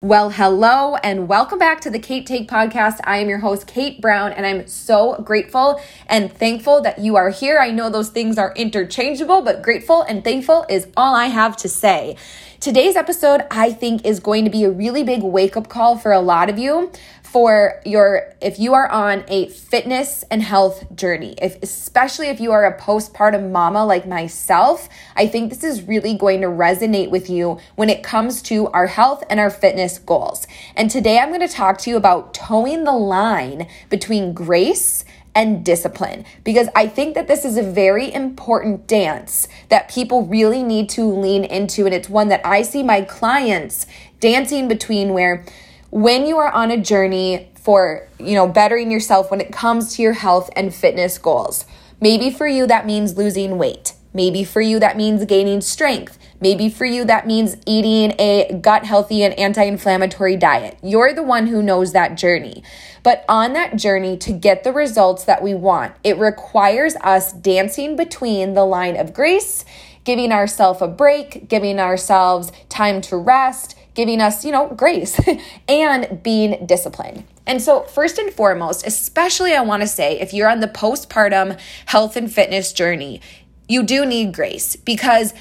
Well, hello and welcome back to the Cait Take podcast. I am your host, Cait Brown, and I'm so grateful and thankful that you are here. I know those things are interchangeable, but grateful and thankful is all I have to say. Today's episode, I think, is going to be a really big wake up call for a lot of you for your if you are on a fitness and health journey if especially if you are a postpartum mama like myself i think this is really going to resonate with you when it comes to our health and our fitness goals. And today i'm going to talk to you about toeing the line between grace and discipline because I think that this is a very important dance that people really need to lean into. And it's one that I see my clients dancing between where when you are on a journey for, you know, bettering yourself when it comes to your health and fitness goals. Maybe for you that means losing weight. Maybe for you that means gaining strength. Maybe for you that means eating a gut healthy and anti inflammatory diet. You're the one who knows that journey. But on that journey to get the results that we want, it requires us dancing between the line of grace, giving ourselves a break, giving ourselves time to rest, giving us, you know, grace and being disciplined. And so, first and foremost, especially I want to say if you're on the postpartum health and fitness journey, you do need grace because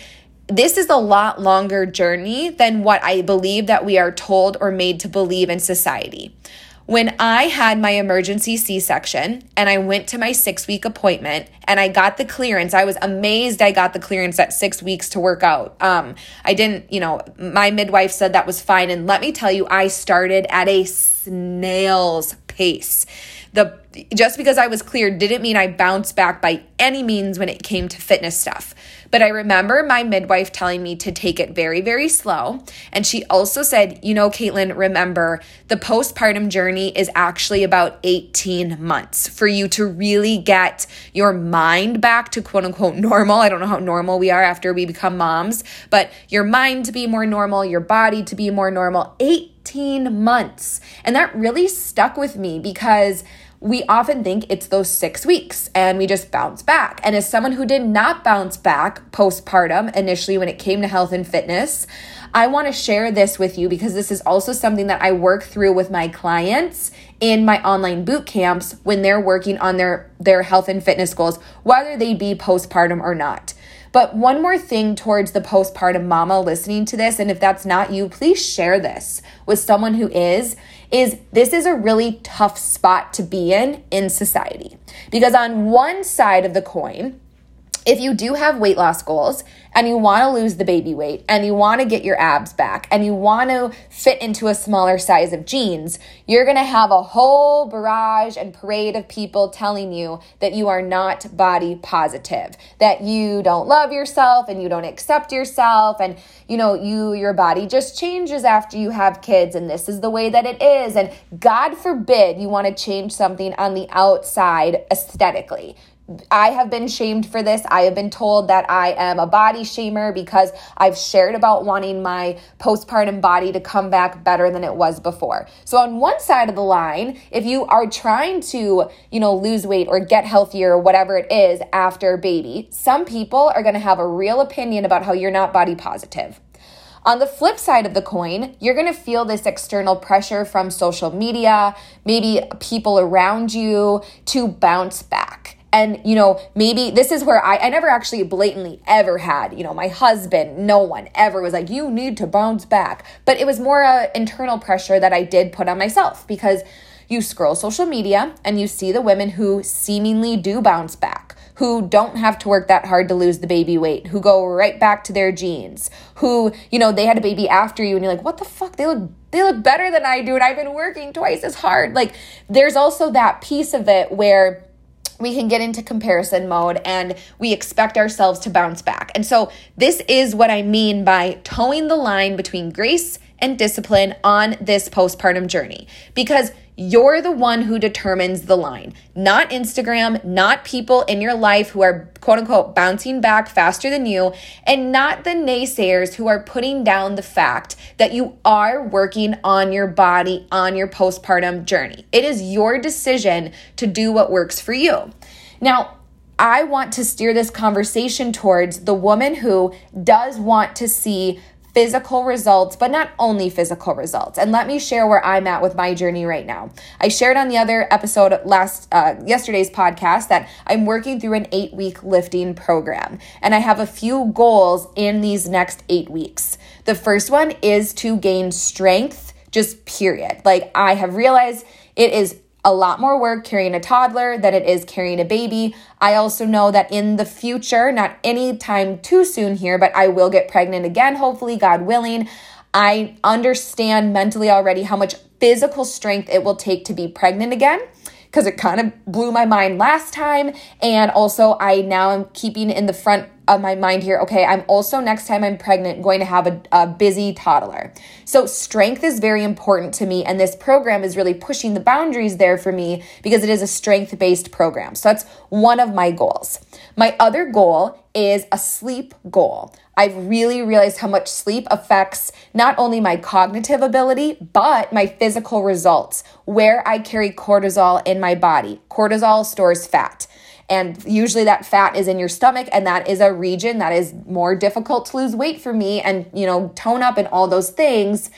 this is a lot longer journey than what I believe that we are told or made to believe in society. When I had my emergency C section and I went to my six week appointment and I got the clearance, I was amazed I got the clearance at six weeks to work out. Um, I didn't, you know, my midwife said that was fine. And let me tell you, I started at a snail's pace. The just because I was cleared didn't mean I bounced back by any means when it came to fitness stuff. But I remember my midwife telling me to take it very, very slow. And she also said, you know, Caitlin, remember the postpartum journey is actually about 18 months for you to really get your mind back to quote unquote normal. I don't know how normal we are after we become moms, but your mind to be more normal, your body to be more normal. 18 months. And that really stuck with me because we often think it's those six weeks and we just bounce back. And as someone who did not bounce back postpartum initially when it came to health and fitness, I want to share this with you because this is also something that I work through with my clients in my online boot camps when they're working on their, their health and fitness goals, whether they be postpartum or not. But one more thing towards the postpartum mama listening to this, and if that's not you, please share this with someone who is, is this is a really tough spot to be in in society. Because on one side of the coin, if you do have weight loss goals and you want to lose the baby weight and you want to get your abs back and you want to fit into a smaller size of jeans, you're going to have a whole barrage and parade of people telling you that you are not body positive, that you don't love yourself and you don't accept yourself and you know, you your body just changes after you have kids and this is the way that it is and God forbid you want to change something on the outside aesthetically. I have been shamed for this. I have been told that I am a body shamer because I've shared about wanting my postpartum body to come back better than it was before. So on one side of the line, if you are trying to, you know, lose weight or get healthier or whatever it is after baby, some people are going to have a real opinion about how you're not body positive. On the flip side of the coin, you're going to feel this external pressure from social media, maybe people around you to bounce back. And, you know, maybe this is where I, I never actually blatantly ever had, you know, my husband, no one ever was like, you need to bounce back. But it was more a internal pressure that I did put on myself because you scroll social media and you see the women who seemingly do bounce back, who don't have to work that hard to lose the baby weight, who go right back to their jeans, who, you know, they had a baby after you and you're like, what the fuck? They look they look better than I do and I've been working twice as hard. Like there's also that piece of it where we can get into comparison mode and we expect ourselves to bounce back. And so, this is what I mean by toeing the line between grace and discipline on this postpartum journey because you're the one who determines the line, not Instagram, not people in your life who are quote unquote bouncing back faster than you, and not the naysayers who are putting down the fact that you are working on your body on your postpartum journey. It is your decision to do what works for you. Now, I want to steer this conversation towards the woman who does want to see physical results, but not only physical results. And let me share where I'm at with my journey right now. I shared on the other episode last uh, yesterday's podcast that I'm working through an eight week lifting program, and I have a few goals in these next eight weeks. The first one is to gain strength, just period. Like I have realized it is a lot more work carrying a toddler than it is carrying a baby. I also know that in the future, not anytime too soon here, but I will get pregnant again, hopefully, God willing. I understand mentally already how much physical strength it will take to be pregnant again because it kind of blew my mind last time. And also, I now am keeping in the front of my mind here okay, I'm also next time I'm pregnant going to have a, a busy toddler. So, strength is very important to me. And this program is really pushing the boundaries there for me because it is a strength based program. So, that's one of my goals. My other goal is a sleep goal. I've really realized how much sleep affects not only my cognitive ability, but my physical results, where I carry cortisol in my body. Cortisol stores fat. And usually that fat is in your stomach, and that is a region that is more difficult to lose weight for me and, you know, tone up and all those things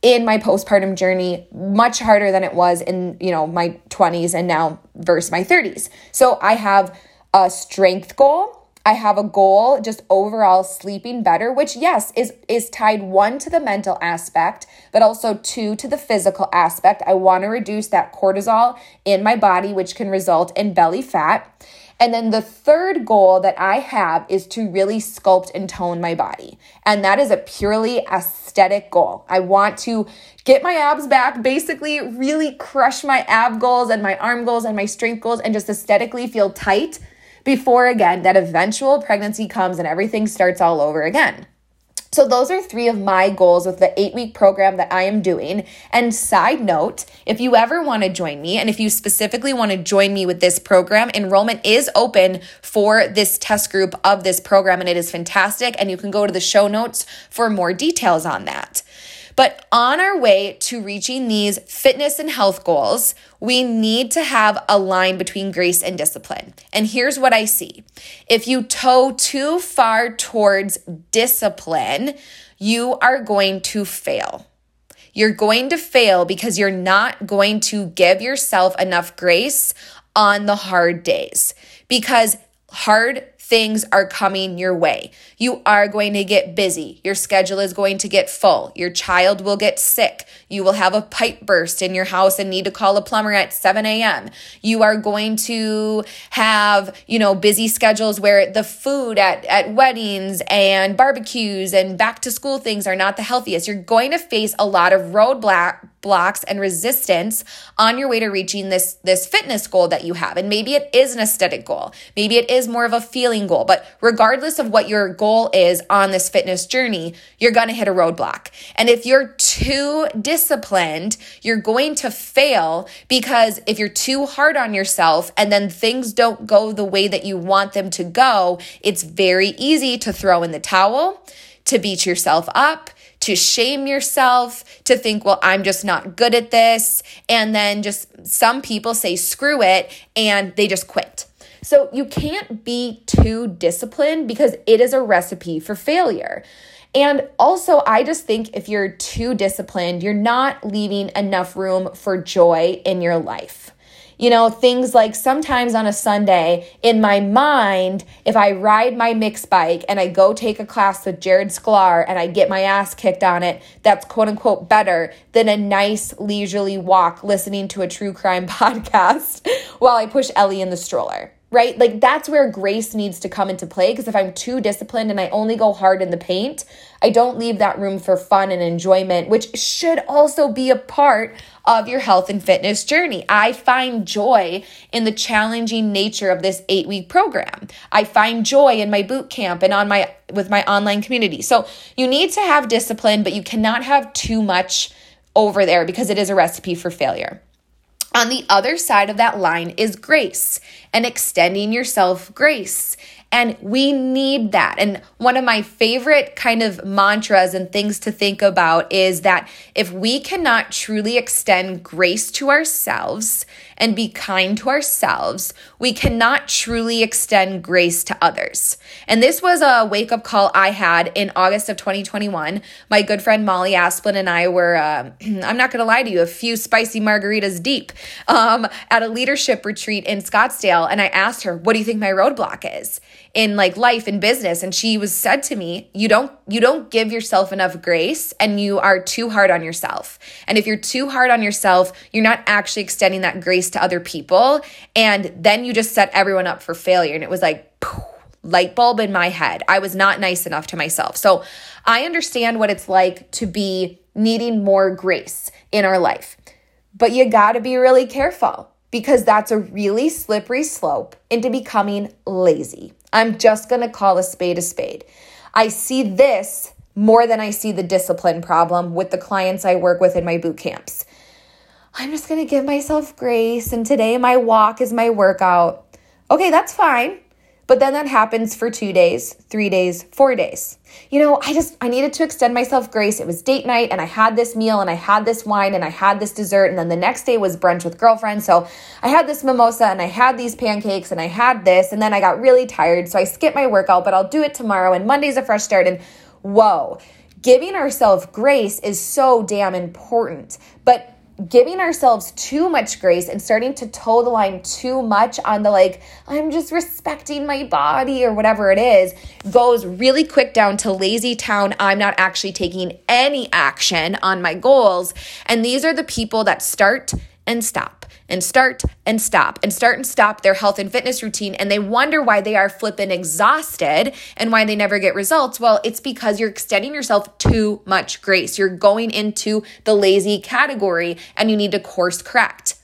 in my postpartum journey much harder than it was in, you know, my 20s and now versus my 30s. So I have a strength goal I have a goal just overall sleeping better, which yes, is is tied one to the mental aspect, but also two to the physical aspect. I want to reduce that cortisol in my body which can result in belly fat. And then the third goal that I have is to really sculpt and tone my body. And that is a purely aesthetic goal. I want to get my abs back, basically, really crush my ab goals and my arm goals and my strength goals, and just aesthetically feel tight before again that eventual pregnancy comes and everything starts all over again. So, those are three of my goals with the eight week program that I am doing. And, side note, if you ever want to join me, and if you specifically want to join me with this program, enrollment is open for this test group of this program, and it is fantastic. And you can go to the show notes for more details on that. But on our way to reaching these fitness and health goals, we need to have a line between grace and discipline. And here's what I see if you toe too far towards discipline, you are going to fail. You're going to fail because you're not going to give yourself enough grace on the hard days because hard things are coming your way. You are going to get busy. Your schedule is going to get full. Your child will get sick. You will have a pipe burst in your house and need to call a plumber at 7 a.m. You are going to have, you know, busy schedules where the food at, at weddings and barbecues and back to school things are not the healthiest. You're going to face a lot of roadblock blocks and resistance on your way to reaching this this fitness goal that you have. And maybe it is an aesthetic goal. Maybe it is more of a feeling goal. But regardless of what your goal is on this fitness journey you're going to hit a roadblock. And if you're too disciplined you're going to fail because if you're too hard on yourself and then things don't go the way that you want them to go it's very easy to throw in the towel to beat yourself up to shame yourself, to think, well, I'm just not good at this. And then just some people say, screw it, and they just quit. So you can't be too disciplined because it is a recipe for failure. And also, I just think if you're too disciplined, you're not leaving enough room for joy in your life. You know, things like sometimes on a Sunday, in my mind, if I ride my MYX bike and I go take a class with Jared Sklar and I get my ass kicked on it, that's quote unquote better than a nice leisurely walk listening to a true crime podcast while I push Ellie in the stroller right? Like that's where grace needs to come into play because if I'm too disciplined and I only go hard in the paint, I don't leave that room for fun and enjoyment, which should also be a part of your health and fitness journey. I find joy in the challenging nature of this 8-week program. I find joy in my boot camp and on my with my online community. So, you need to have discipline, but you cannot have too much over there because it is a recipe for failure. On the other side of that line is grace and extending yourself grace And we need that. And one of my favorite kind of mantras and things to think about is that if we cannot truly extend grace to ourselves and be kind to ourselves, we cannot truly extend grace to others. And this was a wake up call I had in August of 2021. My good friend Molly Asplin and I were, uh, I'm not going to lie to you, a few spicy margaritas deep um, at a leadership retreat in Scottsdale. And I asked her, What do you think my roadblock is? In like life and business. And she was said to me you don't you don't give yourself enough grace and you are too hard on yourself. And if you're too hard on yourself you're not actually extending that grace to other people. And then you just set everyone up for failure. And it was like poof, light bulb in my head. I was not nice enough to myself. So i understand what it's like to be needing more grace in our life. But you got to be really careful because that's a really slippery slope into becoming lazy. I'm just going to call a spade a spade. I see this more than I see the discipline problem with the clients I work with in my boot camps. I'm just going to give myself grace, and today my walk is my workout. Okay, that's fine. But then that happens for two days, three days, four days. You know, I just, I needed to extend myself grace. It was date night and I had this meal and I had this wine and I had this dessert. And then the next day was brunch with girlfriends. So I had this mimosa and I had these pancakes and I had this. And then I got really tired. So I skipped my workout, but I'll do it tomorrow. And Monday's a fresh start. And whoa, giving ourselves grace is so damn important. But giving ourselves too much grace and starting to toe the line too much on the like, I'm just respecting my body or whatever it is, goes really quick down to lazy town. I'm not actually taking any action on my goals. And these are the people that start and stop and start and stop and start and stop their health and fitness routine and they wonder why they are flipping exhausted and why they never get results. Well, it's because you're extending yourself too much grace. You're going into the lazy category and you need to course correct.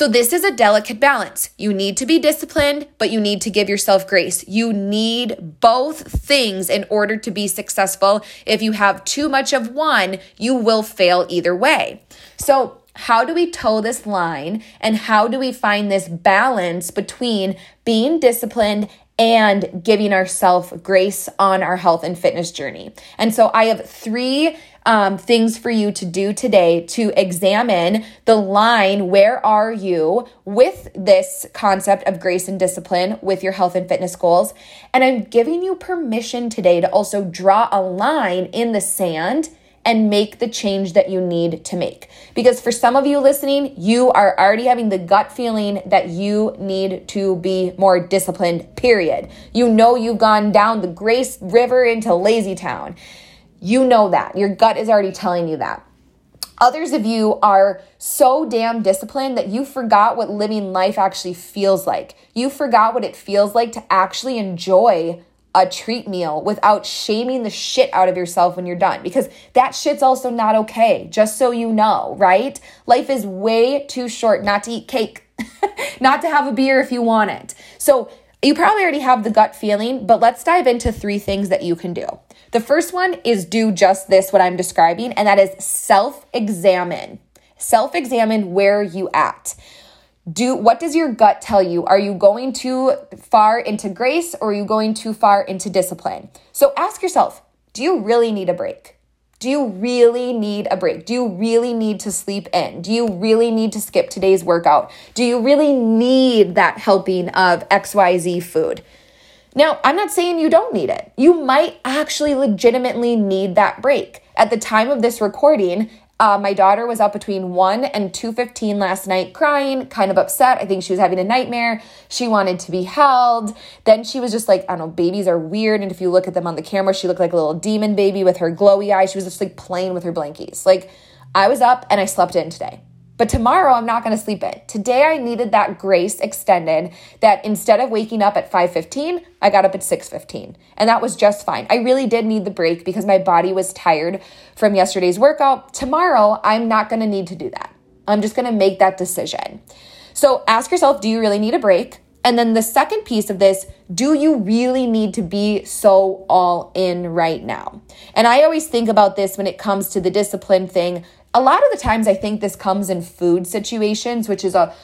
So, this is a delicate balance. You need to be disciplined, but you need to give yourself grace. You need both things in order to be successful. If you have too much of one, you will fail either way. So, how do we toe this line and how do we find this balance between being disciplined and giving ourselves grace on our health and fitness journey. And so I have three um, things for you to do today to examine the line. Where are you with this concept of grace and discipline with your health and fitness goals? And I'm giving you permission today to also draw a line in the sand and make the change that you need to make. Because for some of you listening, you are already having the gut feeling that you need to be more disciplined, period. You know you've gone down the Grace River into Lazy Town. You know that. Your gut is already telling you that. Others of you are so damn disciplined that you forgot what living life actually feels like. You forgot what it feels like to actually enjoy a treat meal without shaming the shit out of yourself when you're done because that shit's also not okay, just so you know, right? Life is way too short not to eat cake, not to have a beer if you want it. So, you probably already have the gut feeling, but let's dive into three things that you can do. The first one is do just this, what I'm describing, and that is self examine. Self examine where you at do what does your gut tell you? Are you going too far into grace or are you going too far into discipline? So ask yourself do you really need a break? Do you really need a break? Do you really need to sleep in? Do you really need to skip today's workout? Do you really need that helping of xyz food? Now, I'm not saying you don't need it. You might actually legitimately need that break. At the time of this recording, uh, my daughter was up between 1 and 2.15 last night crying, kind of upset. I think she was having a nightmare. She wanted to be held. Then she was just like, I don't know, babies are weird. And if you look at them on the camera, she looked like a little demon baby with her glowy eyes. She was just like playing with her blankies. Like, I was up and I slept in today. But tomorrow I'm not going to sleep in. Today I needed that grace extended that instead of waking up at 5:15, I got up at 6:15. And that was just fine. I really did need the break because my body was tired from yesterday's workout. Tomorrow I'm not going to need to do that. I'm just going to make that decision. So ask yourself, do you really need a break? And then the second piece of this, do you really need to be so all in right now? And I always think about this when it comes to the discipline thing a lot of the times I think this comes in food situations, which is a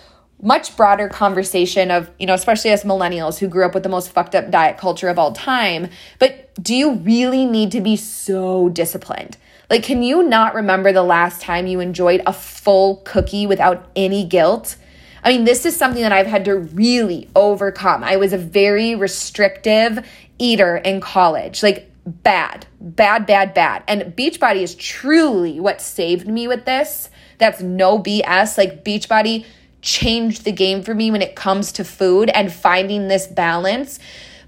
much broader conversation of, you know, especially as millennials who grew up with the most fucked up diet culture of all time. But do you really need to be so disciplined? Like, can you not remember the last time you enjoyed a full cookie without any guilt? I mean, this is something that I've had to really overcome. I was a very restrictive eater in college, like bad, bad, bad, bad. And Beachbody is truly what saved me with this. That's no BS. Like, Beachbody changed the game for me when it comes to food and finding this balance.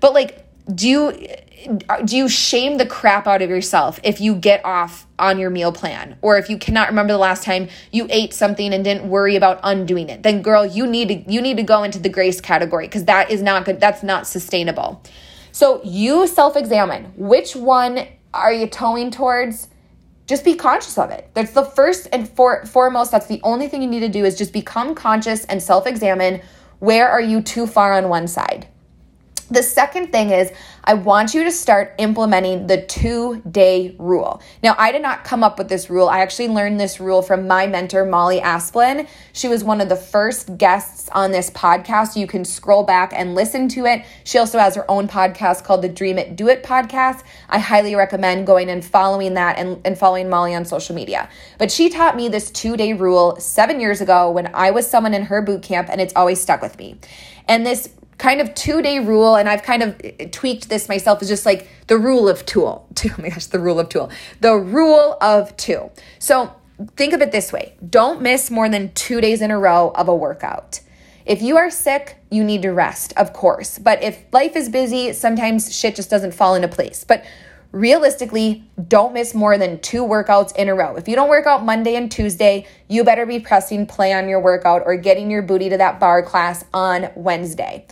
But, like, do you do you shame the crap out of yourself if you get off on your meal plan or if you cannot remember the last time you ate something and didn't worry about undoing it then girl you need to you need to go into the grace category because that is not good that's not sustainable so you self-examine. Which one are you towing towards? Just be conscious of it. That's the first and for, foremost that's the only thing you need to do is just become conscious and self-examine. Where are you too far on one side the second thing is, I want you to start implementing the two day rule. Now, I did not come up with this rule. I actually learned this rule from my mentor, Molly Asplin. She was one of the first guests on this podcast. You can scroll back and listen to it. She also has her own podcast called the Dream It, Do It podcast. I highly recommend going and following that and, and following Molly on social media. But she taught me this two day rule seven years ago when I was someone in her boot camp, and it's always stuck with me. And this kind of two day rule, and I've kind of eh, eh, tweaked this myself, is just like the rule of two. Two, oh my gosh, the rule of two. The rule of two. So think of it this way don't miss more than two days in a row of a workout. If you are sick, you need to rest, of course. But if life is busy, sometimes shit just doesn't fall into place. But realistically, don't miss more than two workouts in a row. If you don't work out Monday and Tuesday, you better be pressing play on your workout or getting your booty to that bar class on Wednesday.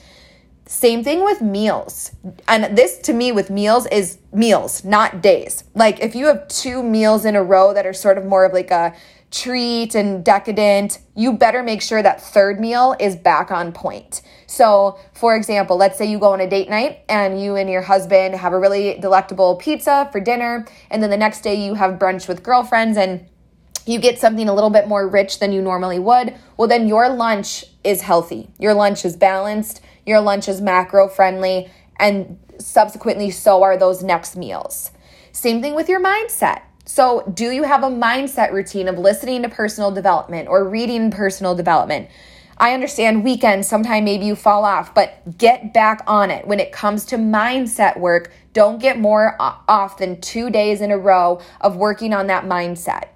Same thing with meals. And this to me with meals is meals, not days. Like if you have two meals in a row that are sort of more of like a treat and decadent, you better make sure that third meal is back on point. So, for example, let's say you go on a date night and you and your husband have a really delectable pizza for dinner, and then the next day you have brunch with girlfriends and you get something a little bit more rich than you normally would. Well, then your lunch is healthy. Your lunch is balanced your lunch is macro friendly, and subsequently, so are those next meals. Same thing with your mindset. So, do you have a mindset routine of listening to personal development or reading personal development? I understand weekends, sometime maybe you fall off, but get back on it. When it comes to mindset work, don't get more off than two days in a row of working on that mindset.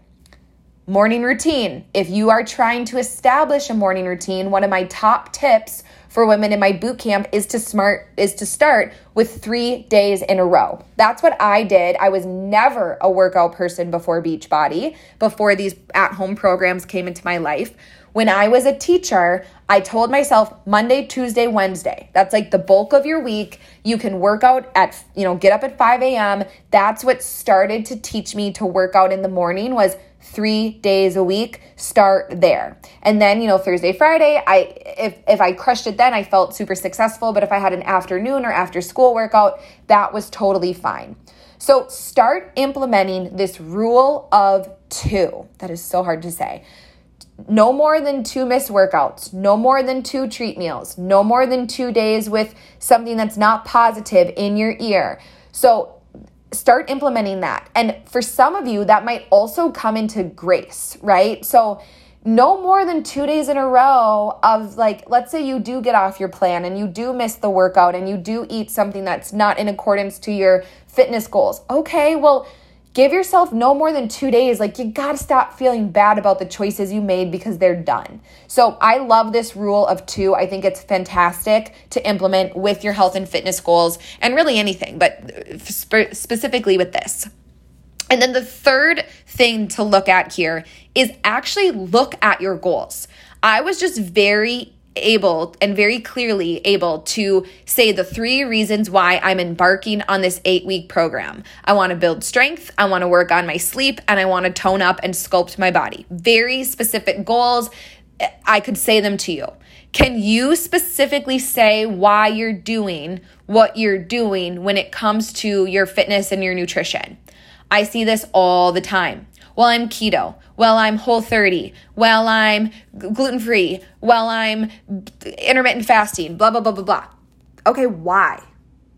Morning routine. If you are trying to establish a morning routine, one of my top tips for women in my boot camp is to smart is to start with 3 days in a row. That's what I did. I was never a workout person before Beachbody, before these at-home programs came into my life. When I was a teacher, I told myself Monday, Tuesday, Wednesday. That's like the bulk of your week. You can work out at, you know, get up at 5 a.m. That's what started to teach me to work out in the morning was three days a week start there and then you know thursday friday i if if i crushed it then i felt super successful but if i had an afternoon or after school workout that was totally fine so start implementing this rule of two that is so hard to say no more than two missed workouts, no more than two treat meals, no more than two days with something that's not positive in your ear. So start implementing that. And for some of you, that might also come into grace, right? So, no more than two days in a row of like, let's say you do get off your plan and you do miss the workout and you do eat something that's not in accordance to your fitness goals. Okay, well, Give yourself no more than two days. Like, you gotta stop feeling bad about the choices you made because they're done. So, I love this rule of two. I think it's fantastic to implement with your health and fitness goals and really anything, but uh, spe- specifically with this. And then the third thing to look at here is actually look at your goals. I was just very able and very clearly able to say the three reasons why I'm embarking on this eight week program. I want to build strength, I want to work on my sleep, and I want to tone up and sculpt my body. Very specific goals. I could say them to you. Can you specifically say why you're doing what you're doing when it comes to your fitness and your nutrition? I see this all the time. Well, I'm keto. Well, I'm whole 30. Well, I'm gluten free. Well, I'm intermittent fasting, blah, blah, blah, blah, blah. Okay, why?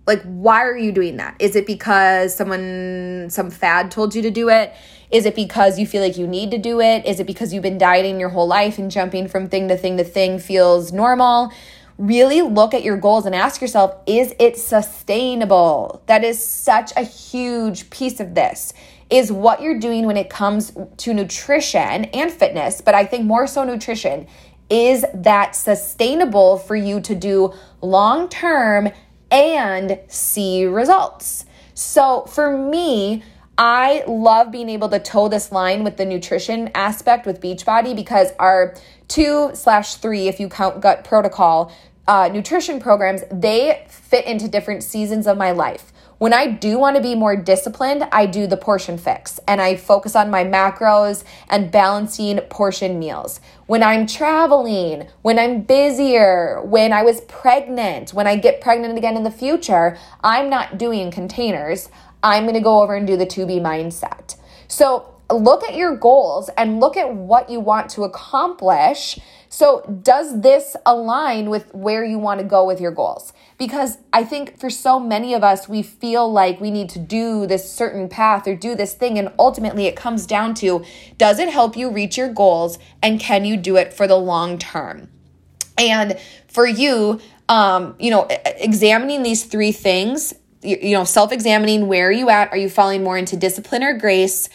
Like, why are you doing that? Is it because someone, some fad told you to do it? Is it because you feel like you need to do it? Is it because you've been dieting your whole life and jumping from thing to thing to thing feels normal? Really look at your goals and ask yourself, is it sustainable? That is such a huge piece of this. Is what you're doing when it comes to nutrition and fitness, but I think more so nutrition, is that sustainable for you to do long term and see results? So for me, I love being able to toe this line with the nutrition aspect with Beachbody because our two slash three, if you count gut protocol, uh, nutrition programs, they fit into different seasons of my life. When I do want to be more disciplined, I do the portion fix and I focus on my macros and balancing portion meals. When I'm traveling, when I'm busier, when I was pregnant, when I get pregnant again in the future, I'm not doing containers. I'm going to go over and do the 2B Mindset. So look at your goals and look at what you want to accomplish. So, does this align with where you want to go with your goals? Because I think for so many of us, we feel like we need to do this certain path or do this thing. And ultimately, it comes down to does it help you reach your goals and can you do it for the long term? And for you, um, you know, examining these three things you know, self examining where are you at? Are you falling more into discipline or grace?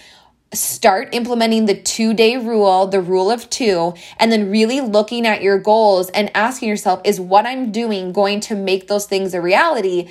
Start implementing the two day rule, the rule of two, and then really looking at your goals and asking yourself, is what I'm doing going to make those things a reality?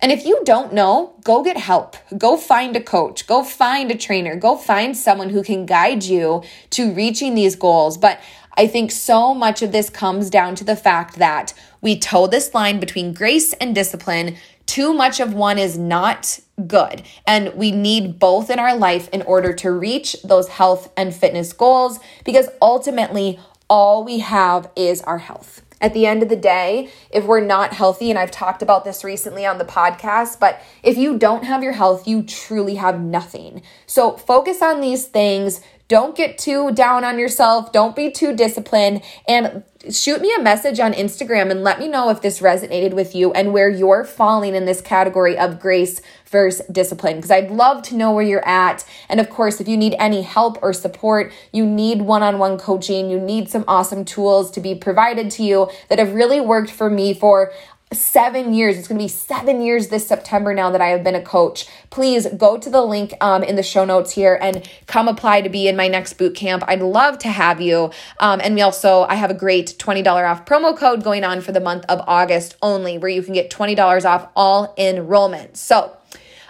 And if you don't know, go get help. Go find a coach. Go find a trainer. Go find someone who can guide you to reaching these goals. But I think so much of this comes down to the fact that we toe this line between grace and discipline too much of one is not good. And we need both in our life in order to reach those health and fitness goals because ultimately, all we have is our health. At the end of the day, if we're not healthy, and I've talked about this recently on the podcast, but if you don't have your health, you truly have nothing. So focus on these things. Don't get too down on yourself. Don't be too disciplined. And shoot me a message on Instagram and let me know if this resonated with you and where you're falling in this category of grace versus discipline because I'd love to know where you're at. And of course, if you need any help or support, you need one on one coaching, you need some awesome tools to be provided to you that have really worked for me for seven years. It's going to be seven years this September now that I have been a coach. Please go to the link um, in the show notes here and come apply to be in my next boot camp. I'd love to have you. Um, and we also, I have a great $20 off promo code going on for the month of August only, where you can get $20 off all enrollment. So,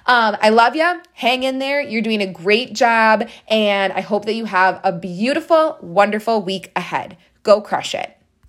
um, I love you. Hang in there. You're doing a great job. And I hope that you have a beautiful, wonderful week ahead. Go crush it.